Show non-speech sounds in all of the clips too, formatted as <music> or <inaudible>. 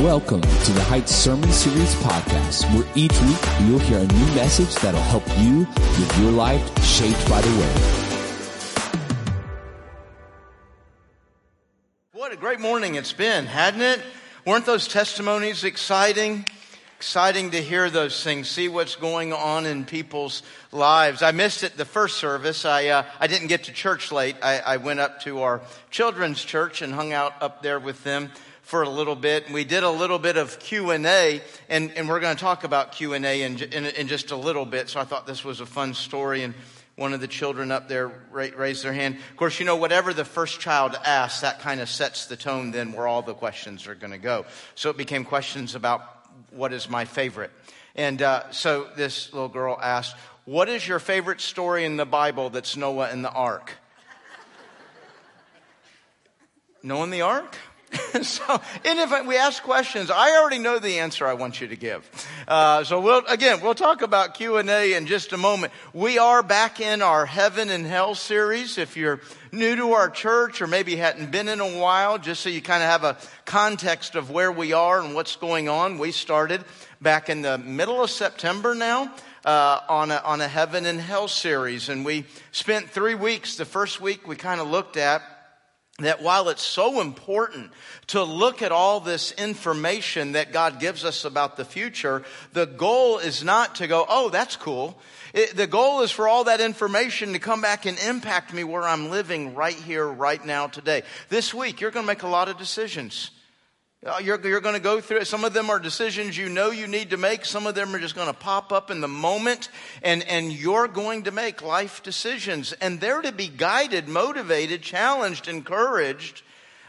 Welcome to the Heights Sermon Series podcast, where each week you'll hear a new message that'll help you live your life shaped by the Word. What a great morning it's been, hadn't it? Weren't those testimonies exciting? Exciting to hear those things, see what's going on in people's lives. I missed it the first service. I, uh, I didn't get to church late. I, I went up to our children's church and hung out up there with them for a little bit. And we did a little bit of Q&A, and, and we're going to talk about Q&A in, in, in, just a little bit. So I thought this was a fun story, and one of the children up there raised their hand. Of course, you know, whatever the first child asks, that kind of sets the tone then where all the questions are going to go. So it became questions about what is my favorite. And uh, so this little girl asked, what is your favorite story in the Bible that's Noah and the ark? <laughs> Noah and the ark? <laughs> so, in if we ask questions, I already know the answer I want you to give. Uh, so we'll, again, we'll talk about Q&A in just a moment. We are back in our Heaven and Hell series. If you're new to our church or maybe hadn't been in a while, just so you kind of have a context of where we are and what's going on, we started back in the middle of September now. Uh, on, a, on a heaven and hell series. And we spent three weeks. The first week we kind of looked at that while it's so important to look at all this information that God gives us about the future, the goal is not to go, oh, that's cool. It, the goal is for all that information to come back and impact me where I'm living right here, right now, today. This week, you're going to make a lot of decisions. Uh, you're, you're going to go through it. Some of them are decisions you know you need to make. Some of them are just going to pop up in the moment and, and you're going to make life decisions. And they're to be guided, motivated, challenged, encouraged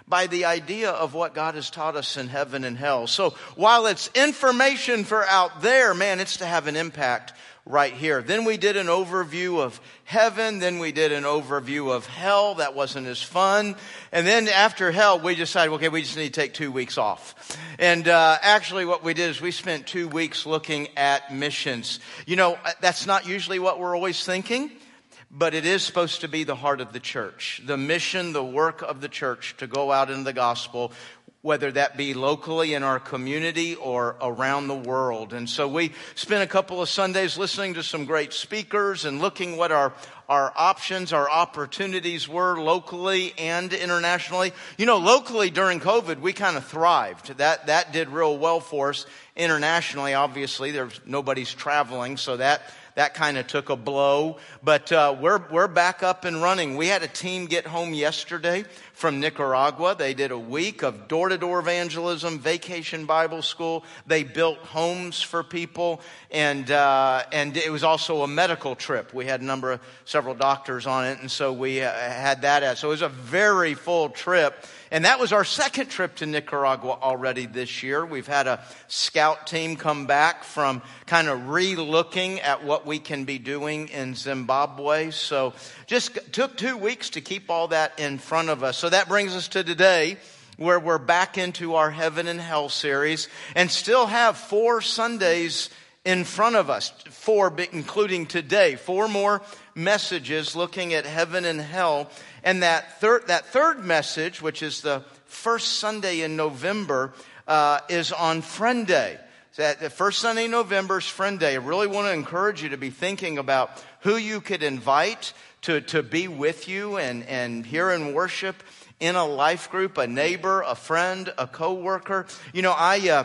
by the idea of what God has taught us in heaven and hell. So while it's information for out there, man, it's to have an impact right here. Then we did an overview of heaven. Then we did an overview of hell. That wasn't as fun. And then after hell, we decided, okay, we just need to take two weeks off. And uh, actually, what we did is we spent two weeks looking at missions. You know, that's not usually what we're always thinking. But it is supposed to be the heart of the church, the mission, the work of the church to go out in the gospel whether that be locally in our community or around the world. And so we spent a couple of Sundays listening to some great speakers and looking what our, our options, our opportunities were locally and internationally. You know, locally during COVID, we kind of thrived. That, that did real well for us. Internationally, obviously, there's nobody's traveling, so that that kind of took a blow. But uh, we're we're back up and running. We had a team get home yesterday from Nicaragua. They did a week of door to door evangelism, vacation Bible school. They built homes for people, and uh, and it was also a medical trip. We had a number of several doctors on it, and so we uh, had that. At, so it was a very full trip. And that was our second trip to Nicaragua already this year. We've had a scout team come back from kind of re-looking at what we can be doing in Zimbabwe. So just took two weeks to keep all that in front of us. So that brings us to today where we're back into our heaven and hell series and still have four Sundays in front of us, four, including today, four more messages looking at heaven and hell. And that third, that third message, which is the first Sunday in November, uh, is on Friend Day. That the first Sunday in November is Friend Day. I really want to encourage you to be thinking about who you could invite to, to be with you and, and hear and worship in a life group, a neighbor, a friend, a coworker. You know, I, uh,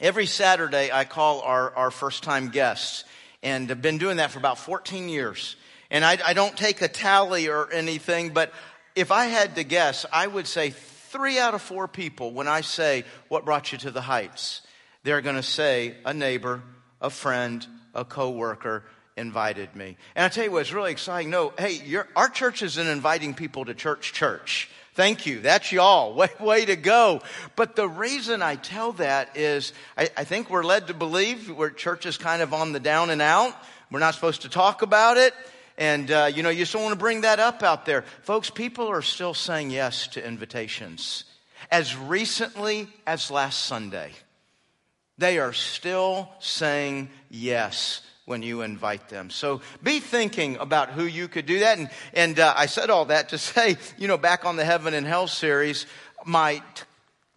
every Saturday I call our, our first time guests and I've been doing that for about 14 years. And I, I don't take a tally or anything, but if I had to guess, I would say three out of four people, when I say, What brought you to the heights? they're going to say, A neighbor, a friend, a coworker invited me. And I tell you what's really exciting. No, hey, our church isn't inviting people to church, church. Thank you. That's y'all. <laughs> Way, way to go. But the reason I tell that is I, I think we're led to believe where church is kind of on the down and out. We're not supposed to talk about it. And, uh, you know, you just don't want to bring that up out there. Folks, people are still saying yes to invitations. As recently as last Sunday, they are still saying yes when you invite them. So be thinking about who you could do that. And, and uh, I said all that to <laughs> say, you know, back on the Heaven and Hell series, my t-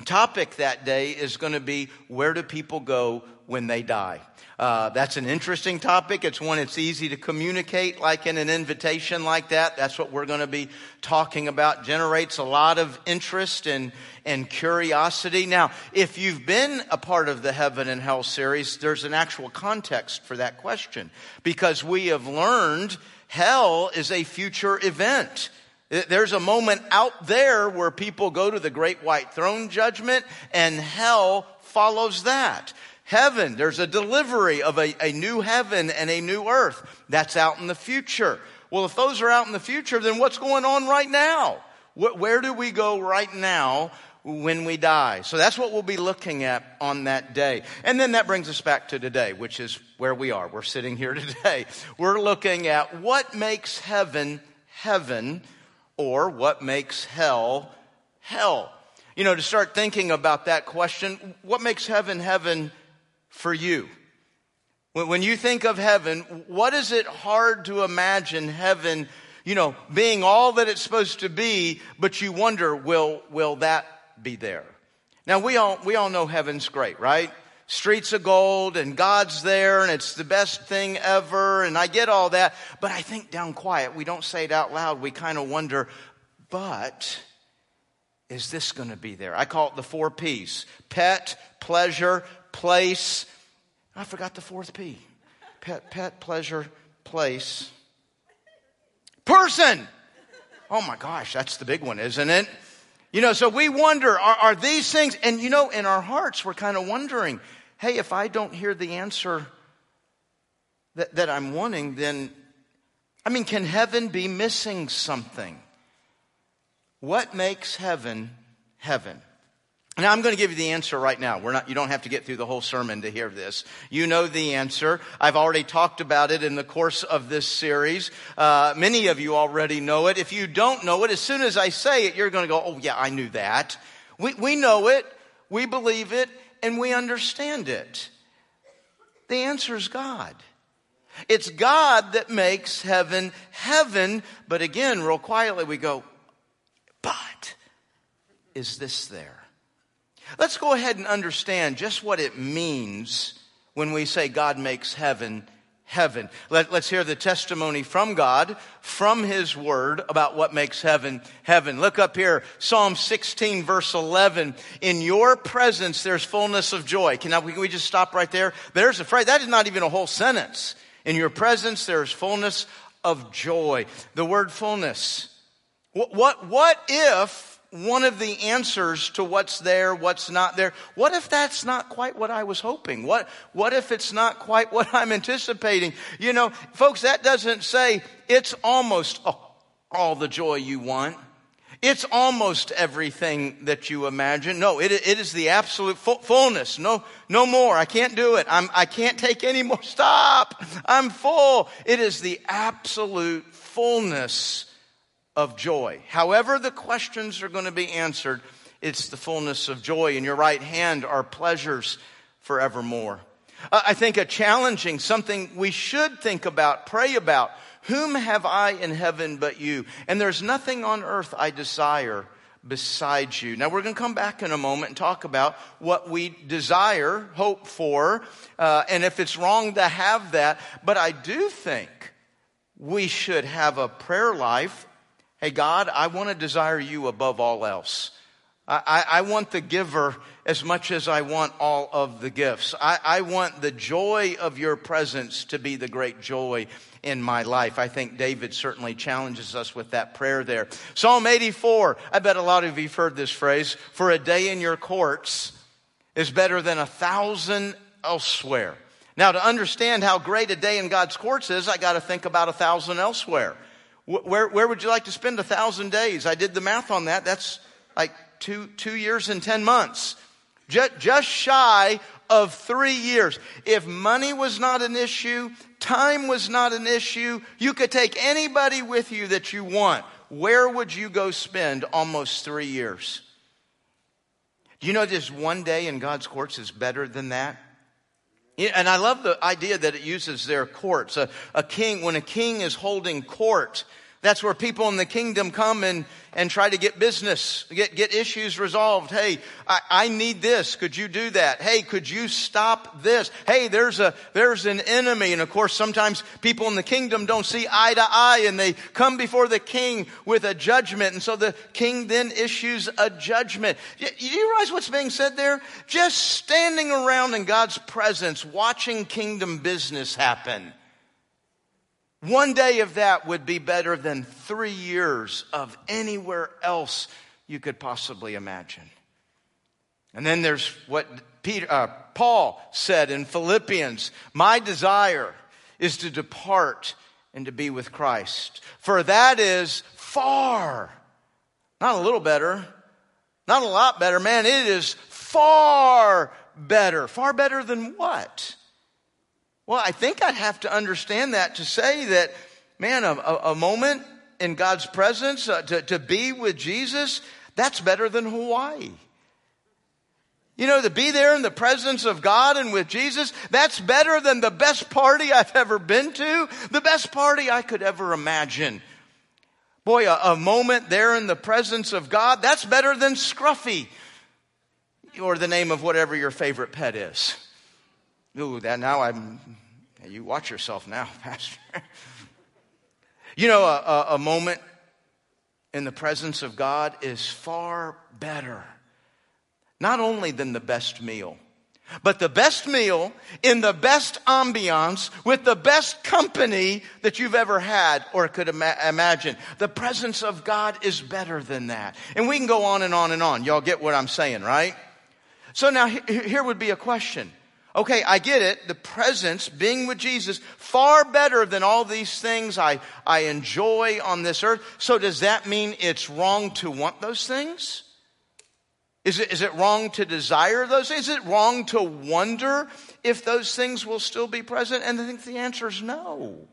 topic that day is going to be where do people go when they die? Uh, that's an interesting topic. It's one it's easy to communicate, like in an invitation like that. That's what we're going to be talking about. Generates a lot of interest and, and curiosity. Now, if you've been a part of the Heaven and Hell series, there's an actual context for that question because we have learned hell is a future event. There's a moment out there where people go to the great white throne judgment and hell follows that. Heaven, there's a delivery of a, a new heaven and a new earth. That's out in the future. Well, if those are out in the future, then what's going on right now? Where, where do we go right now when we die. So that's what we'll be looking at on that day. And then that brings us back to today, which is where we are. We're sitting here <laughs> today. We're looking at what makes heaven heaven or what makes hell hell. You know, to start thinking about that question, what makes heaven heaven for you? When you think of heaven, what is it hard to imagine heaven, you know, being all that it's supposed to be, but you wonder, will, will that be there? Now we all, we all know heaven's great, right? Streets of gold and God's there and it's the best thing ever and I get all that, but I think down quiet, we don't say it out loud, we kind of wonder, but is this going to be there? I call it the four P's. Pet, pleasure, place. I forgot the fourth P. Pet, pet, pleasure, place. Person! Oh my gosh, that's the big one, isn't it? You know, so we wonder, are, are these things, and you know, in our hearts, we're kind of wondering, hey, if I don't hear the answer that, that I'm wanting, then, I mean, can heaven be missing something? What makes heaven heaven? Now I'm going to give you the answer right now. We're not, you don't have to get through the whole sermon to hear this. You know the answer. I've already talked about it in the course of this series. Uh, many of you already know it. If you don't know it, as soon as I say it, you're going to go, oh yeah, I knew that. We, we know it, we believe it, and we understand it. The answer is God. It's God that makes heaven heaven. But again, real quietly, we go, but is this there? Let's go ahead and understand just what it means when we say God makes heaven heaven. Let, us hear the testimony from God, from His Word about what makes heaven heaven. Look up here, Psalm 16 verse 11. In your presence there's fullness of joy. Can, I, can we just stop right there? There's a phrase, that is not even a whole sentence. In your presence there's fullness of joy. The word fullness. What, what, what if one of the answers to what's there, what's not there. What if that's not quite what I was hoping? What, what if it's not quite what <laughs> I'm anticipating? You know, folks, that doesn't say it's almost all the joy you want. It's almost everything that you imagine. No, it, it is the absolute fullness. No, no more. I can't do it. I'm, I can't take any more. Stop. I'm full. It is the absolute fullness of joy. However, the questions are going to be answered, it's the fullness of joy. In your right hand are pleasures forevermore. I think a challenging, something we should think about, pray about. Whom have I in heaven but you? And there's nothing on earth I desire besides you. Now we're going to come back in a moment and talk about what we desire, hope for, uh, and if it's wrong to have that. But I do think we should have a prayer life Hey, God, I want to desire you above all else. I, I, want the giver as much as I want all of the gifts. I, I want the joy of your presence to be the great joy in my life. I think David certainly challenges us with that prayer there. Psalm 84, I bet a lot of you have heard this phrase, for a day in your courts is better than a thousand elsewhere. Now, to understand how great a day in God's courts is, I got to think about a thousand elsewhere. Where, where would you like to spend a thousand days? I did the math on that. That's like two, two years and 10 months. Just, just shy of three years. If money was not an issue, time was not an issue, you could take anybody with you that you want. Where would you go spend almost three years? Do you know just one day in God's courts is better than that? And I love the idea that it uses their courts. A, a, king, when a king is holding court, That's where people in the kingdom come and, and try to get business, get, get issues resolved. Hey, I, I need this. Could you do that? Hey, could you stop this? Hey, there's a, there's an enemy. And of course, sometimes people in the kingdom don't see eye to eye and they come before the king with a judgment. And so the king then issues a judgment. You, you realize what's being said there? Just standing around in God's presence, watching kingdom business happen one day of that would be better than three years of anywhere else you could possibly imagine. And then there's what Peter, uh, Paul said in Philippians My desire is to depart and to be with Christ. For that is far, not a little better, not a lot better, man, it is far better. Far better than what? Well, I think I'd have to understand that to say that, man, a, a moment in God's presence, uh, to, to be with Jesus, that's better than Hawaii. You know, to be there in the presence of God and with Jesus, that's better than the best party I've ever been to, the best party I could ever imagine. Boy, a, a moment there in the presence of God, that's better than Scruffy, or the name of whatever your favorite pet is. Ooh, that now I'm, you watch yourself now, <laughs> Pastor. you know, a, a, moment in the presence of God is far better, not only than the best meal, but the best meal in the best ambiance with the best company that you've ever had or could ima- imagine. The presence of God is better than that. And we can go on and on and on. Y'all get what I'm saying, right? So now here would be a question. Okay, I get it. The presence, being with Jesus, far better than all these things I, I enjoy on this earth. So does that mean it's wrong to want those things? Is it, is it wrong to desire those things? Is it wrong to wonder if those things will still be present? And I think the answer is no.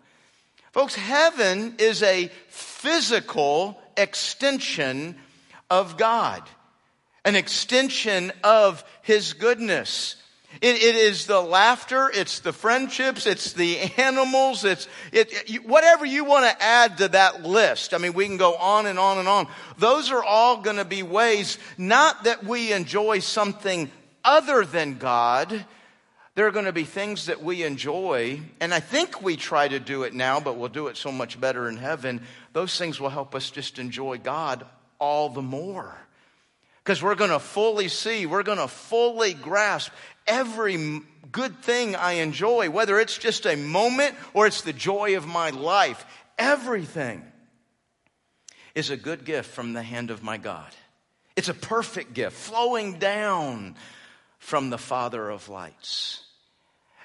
Folks, heaven is a physical extension of God, an extension of His goodness. It, it is the laughter, it's the friendships, it's the animals, it's it, it, whatever you want to add to that list. I mean, we can go on and on and on. Those are all going to be ways, not that we enjoy something other than God. There are going to be things that we enjoy, and I think we try to do it now, but we'll do it so much better in heaven. Those things will help us just enjoy God all the more because we're going to fully see, we're going to fully grasp every good thing I enjoy, whether it's just a moment or it's the joy of my life. Everything is a good gift from the hand of my God. It's a perfect gift flowing down from the Father of lights.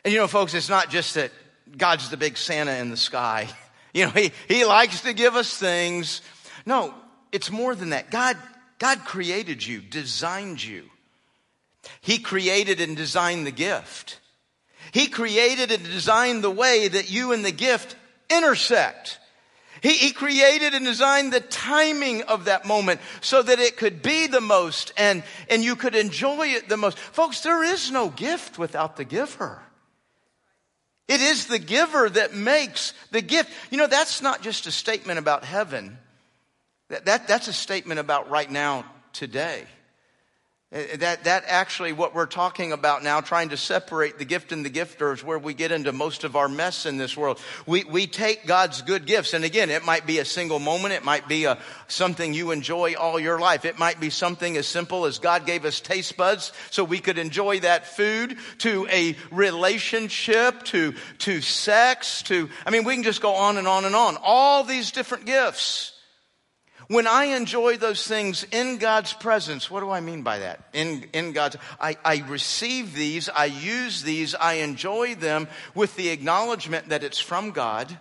And you know, folks, it's not just that God's the big Santa in the sky. <laughs> You know, he, he likes to give us things. No, it's more than that. God, God created you, designed you. He created and designed the gift. He created and designed the way that you and the gift intersect. He, he, created and designed the timing of that moment so that it could be the most and, and you could enjoy it the most. Folks, there is no gift without the giver. It is the giver that makes the gift. You know, that's not just a statement about heaven. That, that, that's a statement about right now, today. Uh, that, that actually what we're talking about now, trying to separate the gift and the gifter is where we get into most of our mess in this world. We, we take God's good gifts. And again, it might be a single moment. It might be a, something you enjoy all your life. It might be something as simple as God gave us taste buds so we could enjoy that food to a relationship, to, to sex, to, I mean, we can just go on and on and on. All these different gifts. When I enjoy those things in God's presence, what do I mean by that? In, in God's, I, I receive these, I use these, I enjoy them with the acknowledgement that it's from God,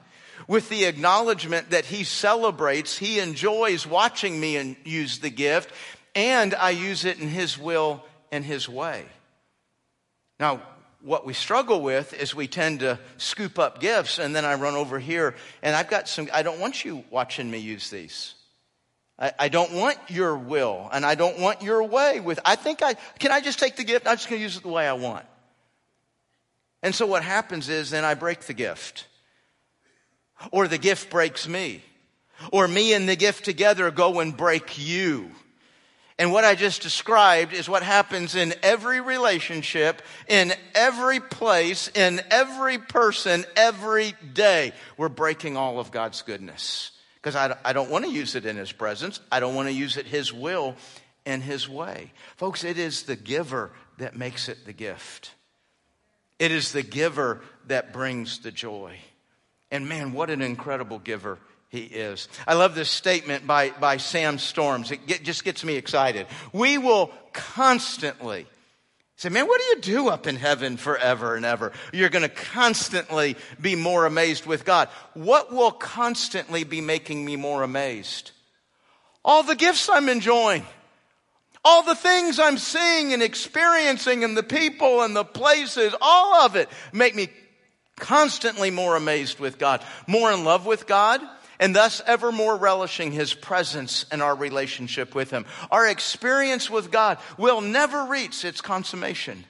with the acknowledgement that He celebrates, He enjoys watching me and use the gift, and I use it in His will and His way. Now, what we struggle with is we tend to scoop up gifts and then I run over here and I've got some, I don't want you watching me use these. I, don't want your will and I don't want your way with, I think I, can I just take the gift? I'm just going to use it the way I want. And so what happens is then I break the gift. Or the gift breaks me. or me and the gift together go and break you. And what I just described is what happens in every relationship, in every place, in every person, every day. We're breaking all of God's goodness. Because I, I don't want to use it in His presence. I don't want to use it His will and His way. Folks, it is the giver that makes it the gift. It is the giver that brings the joy. And man, what an incredible giver he is. I love this statement by, by Sam Storms. It get, just gets me excited. We will constantly say, man, what do you do up in heaven forever and ever? You're going to constantly be more amazed with God. What will constantly be making me more amazed? All the gifts I'm enjoying. All the things I'm seeing and experiencing and the people and the places, all of it make me constantly more amazed with God, more in love with God, and thus ever more relishing his presence and our relationship with him. Our experience with God will never reach its consummation.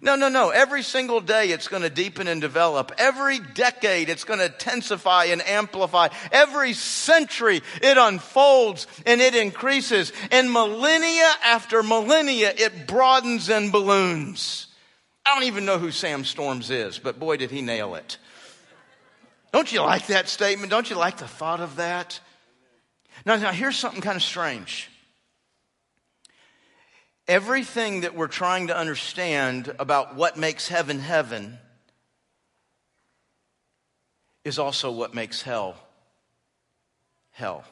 No, no, no. Every single day it's going to deepen and develop. Every decade it's going to intensify and amplify. Every century it unfolds and it increases. And millennia after millennia it broadens and balloons. I don't even know who Sam Storms is, but boy did he nail it. Don't you like that statement? Don't you like the thought of that? Now, now here's something kind of strange. Everything that we're trying to understand about what makes heaven heaven is also what makes hell hell.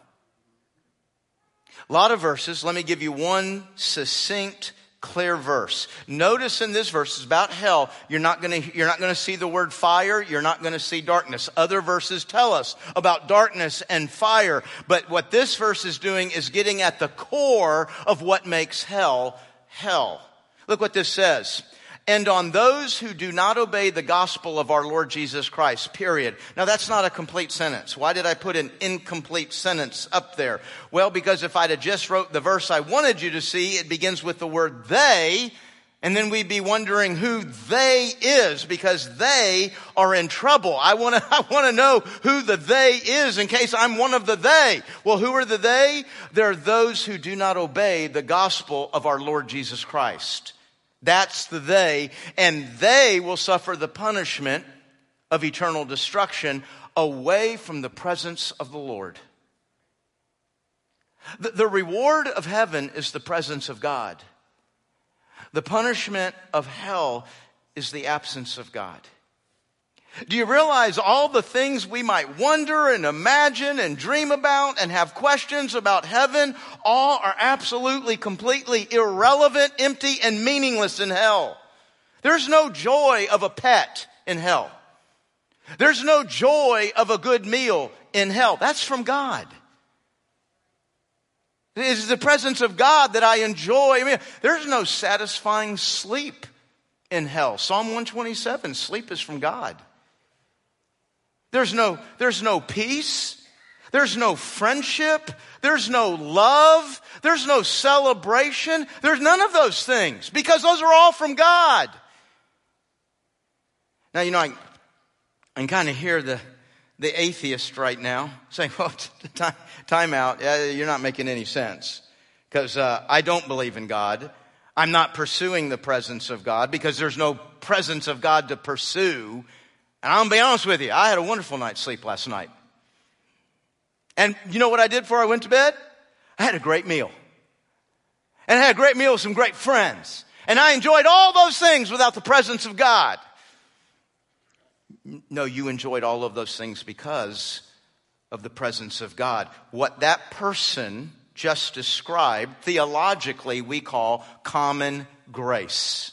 A lot of verses. Let me give you one succinct clear verse. Notice in this verse, it's about hell. You're not gonna, you're not gonna see the word fire. You're not gonna see darkness. Other verses tell us about darkness and fire. But what this verse is doing is getting at the core of what makes hell, hell. Look what this says and on those who do not obey the gospel of our Lord Jesus Christ, period. Now that's not a complete sentence. Why did I put an incomplete sentence up there? Well, because if I'd have just wrote the verse I wanted you to see, it begins with the word they, and then we'd be wondering who they is because they are in trouble. I want to, <laughs> I want to know who the they is in case I'm one of the they. Well, who are the they? They're those who do not obey the gospel of our Lord Jesus Christ. That's the they, and they will suffer the punishment of eternal destruction away from the presence of the Lord. The, the, reward of heaven is the presence of God. The punishment of hell is the absence of God. Do you realize all the things we might wonder and imagine and dream about and have questions about heaven all are absolutely, completely irrelevant, empty, and meaningless in hell. There's no joy of a pet in hell. There's no joy of a good meal in hell. That's from God. It is the presence of God that I enjoy. I mean, there's no satisfying sleep in hell. Psalm 127, sleep is from God. There's no, there's no peace. There's no friendship. There's no love. There's no celebration. There's none of those things because those are all from God. Now, you know, I, I can kind of hear the, the atheist right now saying, <laughs> well, time, time out. You're not making any sense because uh, I don't believe in God. I'm not pursuing the presence of God because there's no presence of God to pursue. And I'm gonna be honest with you, I had a wonderful night's sleep last night. And you know what I did before I went to bed? I had a great meal. And I had a great meal with some great friends. And I enjoyed all those things without the presence of God. No, you enjoyed all of those things because of the presence of God. What that person just described, theologically, we call common grace.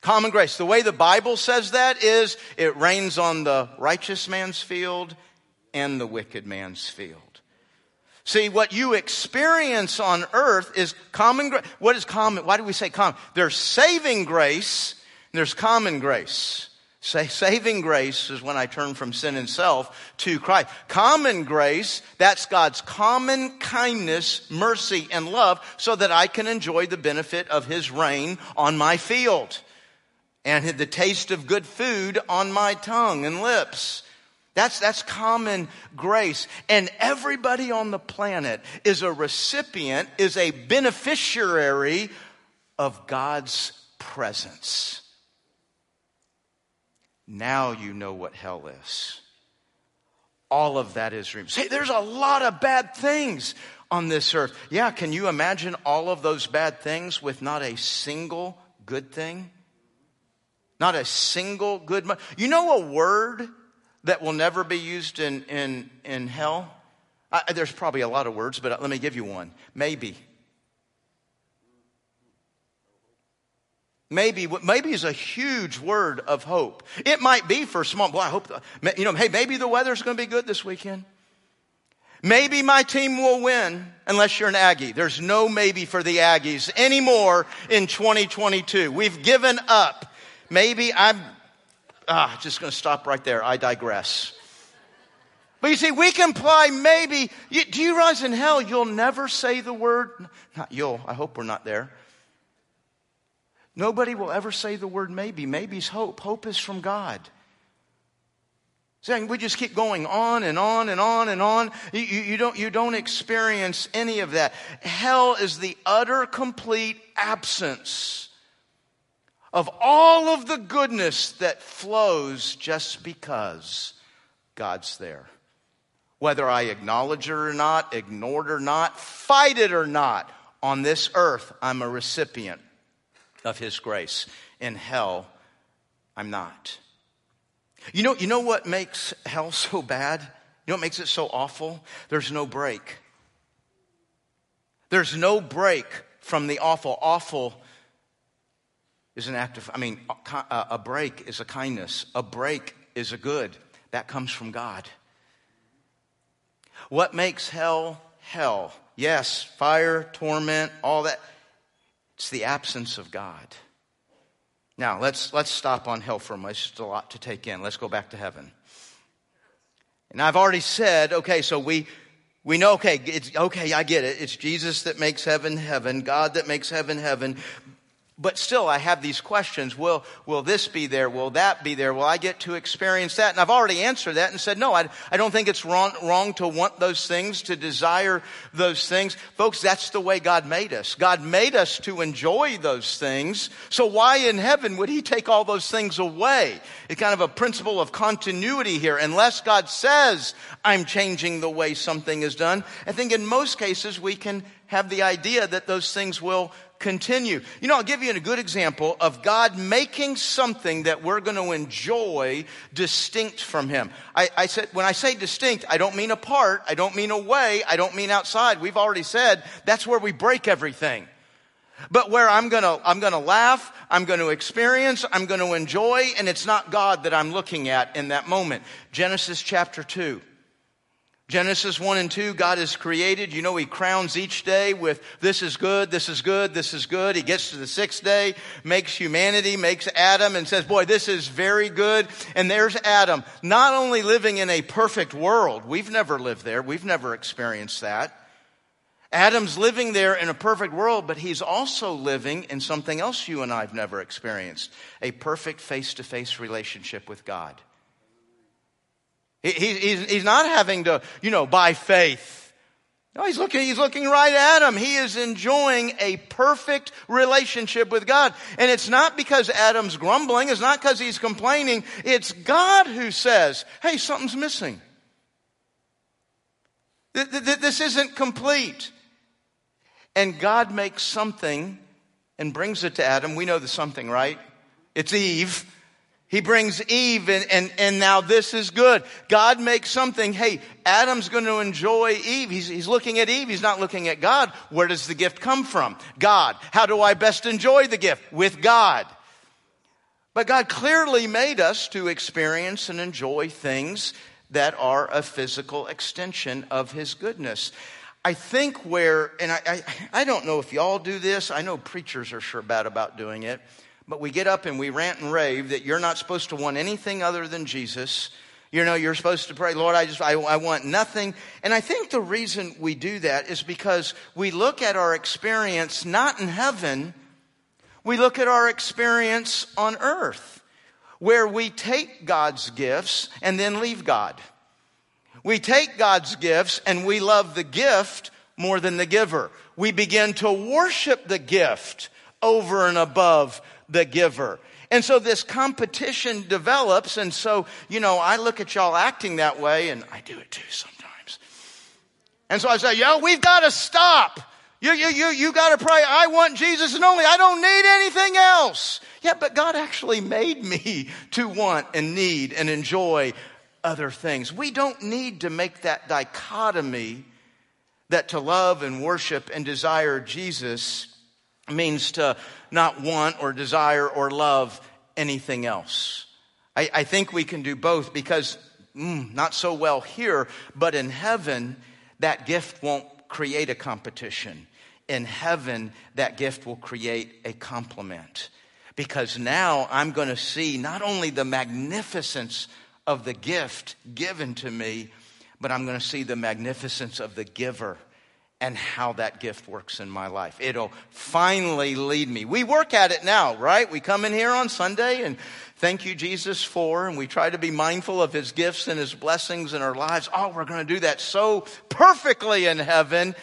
Common grace. The way the Bible says that is it rains on the righteous man's field and the wicked man's field. See, what you experience on earth is common grace. What is common? Why do we say common? There's saving grace, there's common grace. Saving grace is when I turn from sin and self to Christ. Common grace, that's God's common kindness, mercy, and love so that I can enjoy the benefit of His rain on my field and the taste of good food on my tongue and lips. That's, that's common grace. And everybody on the planet is a recipient, is a beneficiary of God's presence. Now you know what hell is. All of that is removed. Say, there's a lot of bad things on this earth. Yeah, can you imagine all of those bad things with not a single good thing? Not a single good. You know a word that will never be used in, in, in hell? I, there's probably a lot of words, but let me give you one. Maybe. Maybe, maybe is a huge word of hope. It might be for small, well, I hope, the, you know, hey, maybe the weather's going to be good this weekend. Maybe my team will win unless you're an Aggie. There's no maybe for the Aggies anymore in 2022. We've given up. Maybe I'm, ah, just going to stop right there. I digress. But you see, we can apply maybe. You, do you realize in hell you'll never say the word? Not you'll. I hope we're not there. Nobody will ever say the word maybe. Maybe's hope. Hope is from God. Saying we just keep going on and on and on and on. You, you, don't, you don't experience any of that. Hell is the utter, complete absence of all of the goodness that flows just because God's there. Whether I acknowledge it or not, ignore it or not, fight it or not, on this earth, I'm a recipient of His grace. In hell, I'm not. You know, you know what makes hell <laughs> so bad? You know what makes it so awful? There's no break. There's no break from the awful. Awful is an act of, I mean, a break is a kindness, a break is a good. That comes from God. What makes hell hell? Yes, fire, torment, all that. It's the absence of God. Now, let's, let's stop on hell for a moment. It's just a lot to take in. Let's go back to heaven. And I've already said, okay, so we, we know, okay, it's, okay, I get it. It's Jesus that makes heaven heaven, God that makes heaven heaven but still I have these questions. Will, will this be there? Will that be there? Will I get to experience that? And I've already answered that and said, no, I, I don't think it's wrong, wrong to want those things, to desire those things. Folks, that's the way God made us. God made us to enjoy those things. So why in heaven would He take all those things away? It's kind of a principle of continuity here. Unless God says, I'm changing the way something is done, I think in most cases we can have the idea that those things will continue. You know, I'll give you a good example of God making something that we're going to enjoy distinct from Him. I, I, said, when I say distinct, I don't mean apart, I don't mean away, I don't mean outside. We've already said that's where we break everything. But where I'm gonna, I'm gonna laugh, I'm gonna experience, I'm gonna enjoy, and it's not God that I'm looking at in that moment. Genesis chapter 2. Genesis 1 and 2, God is created. You know, He crowns each day with this is good, this is good, this is good. He gets to the sixth day, makes humanity, makes Adam, and says, Boy, this is very good. And there's Adam, not only living in a perfect world, we've never lived there, we've never experienced that. Adam's living there in a perfect world, but he's also living in something else you and I have never experienced a perfect face to face relationship with God. He, he's, he's not having to, you know, by faith. No, he's looking, he's looking right at him. He is enjoying a perfect relationship with God. And it's not because Adam's grumbling. It's not because he's complaining. It's God who says, hey, something's missing. This isn't complete. And God makes something and brings it to Adam. We know the something, right? It's Eve. He brings Eve and, and, and now this is good. God makes something. Hey, Adam's going to enjoy Eve. He's, he's looking at Eve. He's not looking at God. Where does the gift come from? God. How do I best enjoy the gift? With God. But God clearly made us to experience and enjoy things that are a physical extension of His goodness. I think where, and I, I, I don't know if y'all do this. I know preachers are sure bad about doing it but we get up and we rant and rave that you're not supposed to want anything other than Jesus. You know, you're supposed to pray, Lord, I just, I, I, want nothing. And I think the reason we do that is because we look at our experience not in heaven, we look at our experience on earth. where we take God's gifts and then leave God. We take God's gifts and we love the gift more than the giver. We begin to worship the gift over and above the giver. And so this competition develops. And so, you know, I look at y'all acting that way and I do it too sometimes. And so I say, yo, we've got to stop. You, you, you, you got to pray. I want Jesus and only. I don't need anything else. Yeah, but God actually made me <laughs> to want and need and enjoy other things. We don't need to make that dichotomy that to love and worship and desire Jesus means to not want or desire or love anything else. I, I think we can do both because, mm, not so well here, but in heaven, that gift won't create a competition. In heaven, that gift will create a complement. Because now I'm going to see not only the magnificence of the gift given to me, but I'm going to see the magnificence of the giver and how that gift works in my life. It'll finally lead me. We work at it now, right? We come in here on Sunday and thank you, Jesus, for, and we try to be mindful of his gifts and his blessings in our lives. Oh, we're going to do that so perfectly in heaven.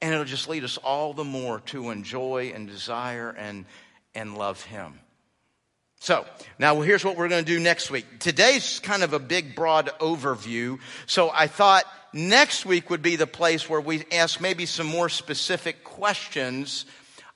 And it'll just lead us all the more to enjoy and desire and, and love him. So now here's what we're going to do next week. Today's kind of a big, broad overview. So I thought Next week would be the place where we ask maybe some more specific questions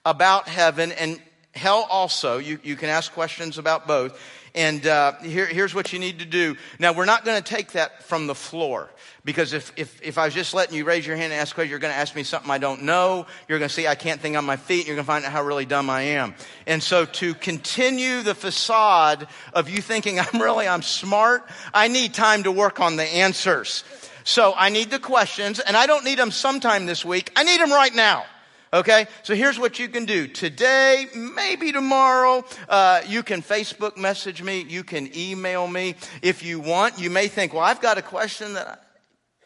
about heaven and hell also. You, you can ask questions about both. And uh, here, here's what you need to do. Now, we're not going to take that from the floor because if, if, if I was just letting you raise your hand and ask questions, you're going to ask me something I don't know. You're going to see I can't think on my feet. And you're going to find out how really dumb I am. And so to continue the facade of you thinking <laughs> I'm really, I'm smart, I need time to work on the answers. So I need the questions and I don't need them sometime this week. I need them right now. Okay, so here's what you can do today, maybe tomorrow. Uh, you can Facebook message me, you can email me if you want. You may think, well, I've got a question that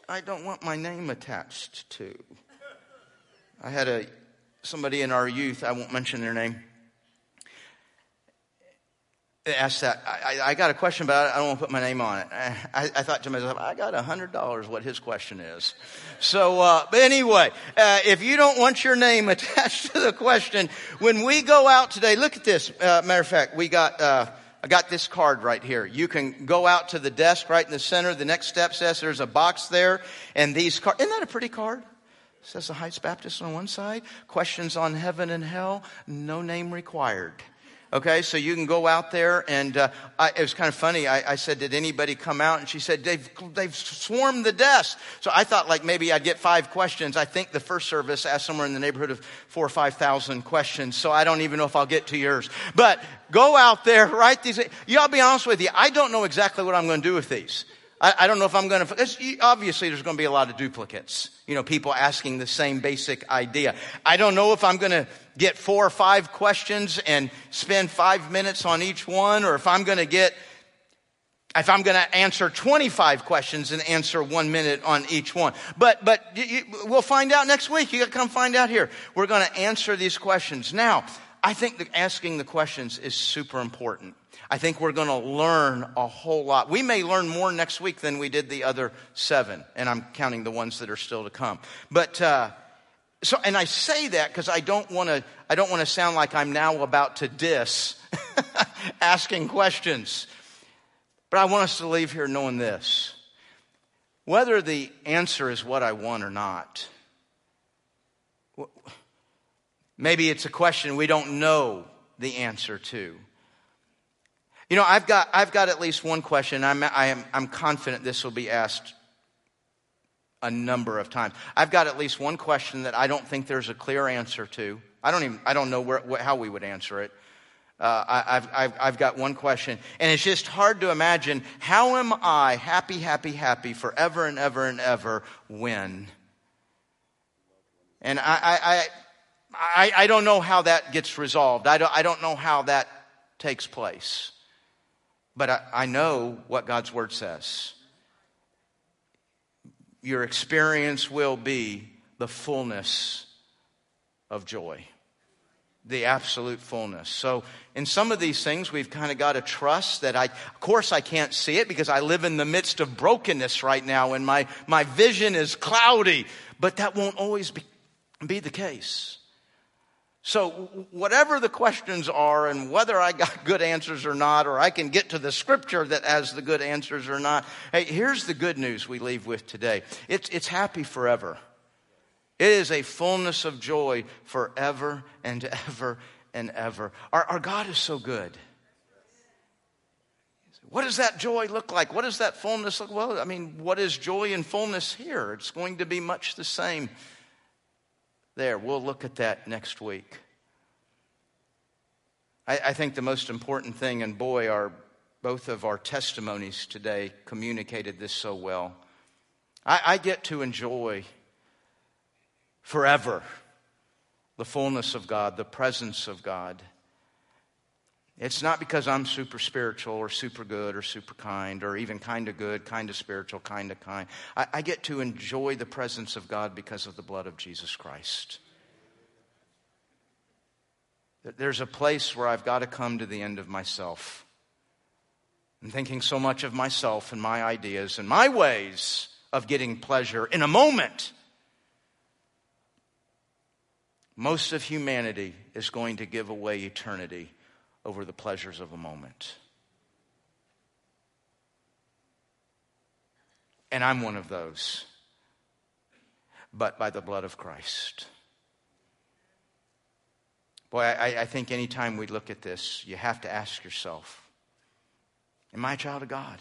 I, I don't want my name attached to. I had a somebody in our youth, I won't mention their name asked that. I, I, got a question, but I don't want to put my name on it. <laughs> I, I thought to myself, I got a hundred dollars. What his question is. So, uh, but anyway, uh, if you don't want your name <laughs> attached to the question, when we go out today, look at this. Uh, matter of fact, we got. Uh, I got this card right here. You can go out to the desk right in the center. The next step says there's a box there, and these cards. Isn't that a pretty card? says the Heights Baptist on one side. Questions on heaven and hell. No name required. Okay, so you can go out there, and uh, I, it was kind of funny. I, I, said, "Did anybody come out?" And she said, "They've they've swarmed the desk." So I thought like maybe I'd get five questions. I think the first service asked somewhere in the neighborhood of four or five thousand questions. So I don't even know if I'll get to yours. But go out there, write these. You, I'll be honest with you. I don't know exactly what I'm going to do with these. I, I don't know if I'm going to, obviously there's going to be a lot of duplicates. You know, people asking the same basic idea. I don't know if I'm going to get four or five questions and spend five minutes on each one, or if I'm going to get, if I'm going to answer 25 questions and answer one minute on each one. But, but you, we'll find out next week. You got to come find out here. We're going to answer these questions. Now, I think asking the questions is super important. I think we're going to learn a whole lot. We may learn more next week than we did the other seven, and I'm counting the ones that are still to come. But uh, so, and I say that because I don't want to. I don't want to sound like I'm now about to diss <laughs> asking questions. But I want us to leave here knowing this: whether the answer is what I want or not. Maybe it's a question we don't know the answer to. You know, I've got, I've got at least one question. I'm, I am, I'm confident this will be asked a number of times. I've got at least one question that I don't think there's a clear answer to. I don't even, I don't know where, how we would answer it. Uh, I, have I've, I've got one question, and it's just hard to imagine how am I happy, happy, happy forever and ever and ever when? And I, I, I, I don't know how that gets resolved. I don't, I don't know how that takes place. But I, I know what God's word says. Your experience will be the fullness of joy. the absolute fullness. So, in some of these things, we've kind of got to trust that I, of course, I can't see it because I live in the midst of brokenness right now and my, my vision is cloudy, but that won't always be, be the case. So, whatever the questions are, and whether I got good answers or not, or I can get to the scripture that has the good answers or not, hey, here's the good news we leave with today it's, it's happy forever. It is a fullness of joy forever and ever and ever. Our, our God is so good. What does that joy look like? What does that fullness look like? Well, I mean, what is joy and fullness here? It's going to be much the same there. We'll look at that next week. I, I think the most important thing, and boy, our both of our testimonies today communicated this so well. I, I get to enjoy forever the fullness of God, the presence of God. It's not because I'm super spiritual or super good or super kind or even kind of good, kind of spiritual, kind of kind. I, I, get to enjoy the presence of God because of the blood of Jesus Christ. There's a place where I've got to come to the end of myself. I'm thinking so much of myself and my ideas and my ways of getting pleasure in a moment most of humanity is going to give away eternity over the pleasures of a moment. And I'm one of those, but by the blood of Christ. Boy, I, I think anytime we look at this, you have to ask yourself Am I a child of God?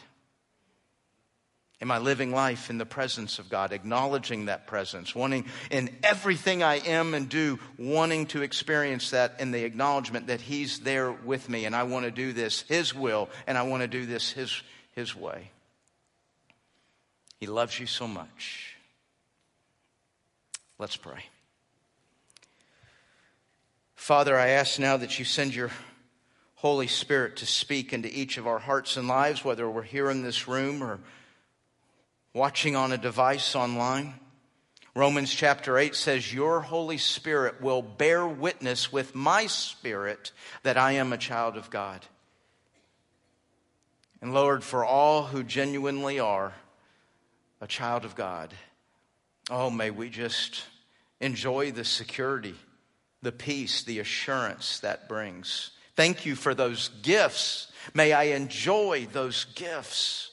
Am I living life in the presence of God, acknowledging that presence, wanting in everything I am and do, wanting to experience that in the acknowledgement that He's there with me and I want to do this His will and I want to do this His, His way? He loves you so much. Let's pray. Father, I ask now that you send your Holy Spirit to speak into each of our hearts and lives, whether we're here in this room or watching on a device online. Romans chapter 8 says, Your Holy Spirit will bear witness with my spirit that I am a child of God. And Lord, for all who genuinely are a child of God, oh, may we just enjoy the security, the peace, the assurance that brings. Thank you for those gifts. May I enjoy those gifts.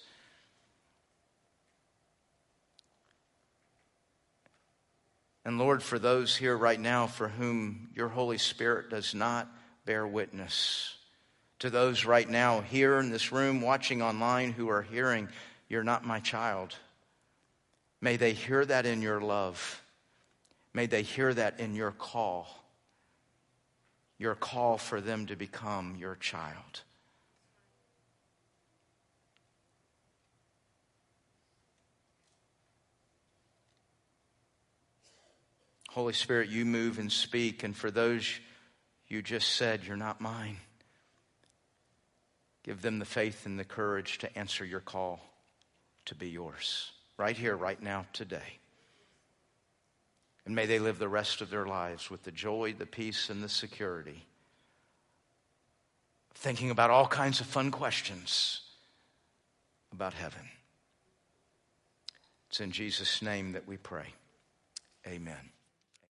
And Lord, for those here right now for whom your Holy Spirit does not bear witness, to those right now here in this room, watching online, who are hearing, You're not my child, may they hear that in your love. May they hear that in your call, your call for them to become your child. Holy Spirit, you move and speak. And for those you just said, You're not mine, give them the faith and the courage to answer your call to be yours, right here, right now, today. And may they live the rest of their lives with the joy, the peace, and the security. Thinking about all kinds of fun questions about heaven. It's in Jesus' name that we pray. Amen.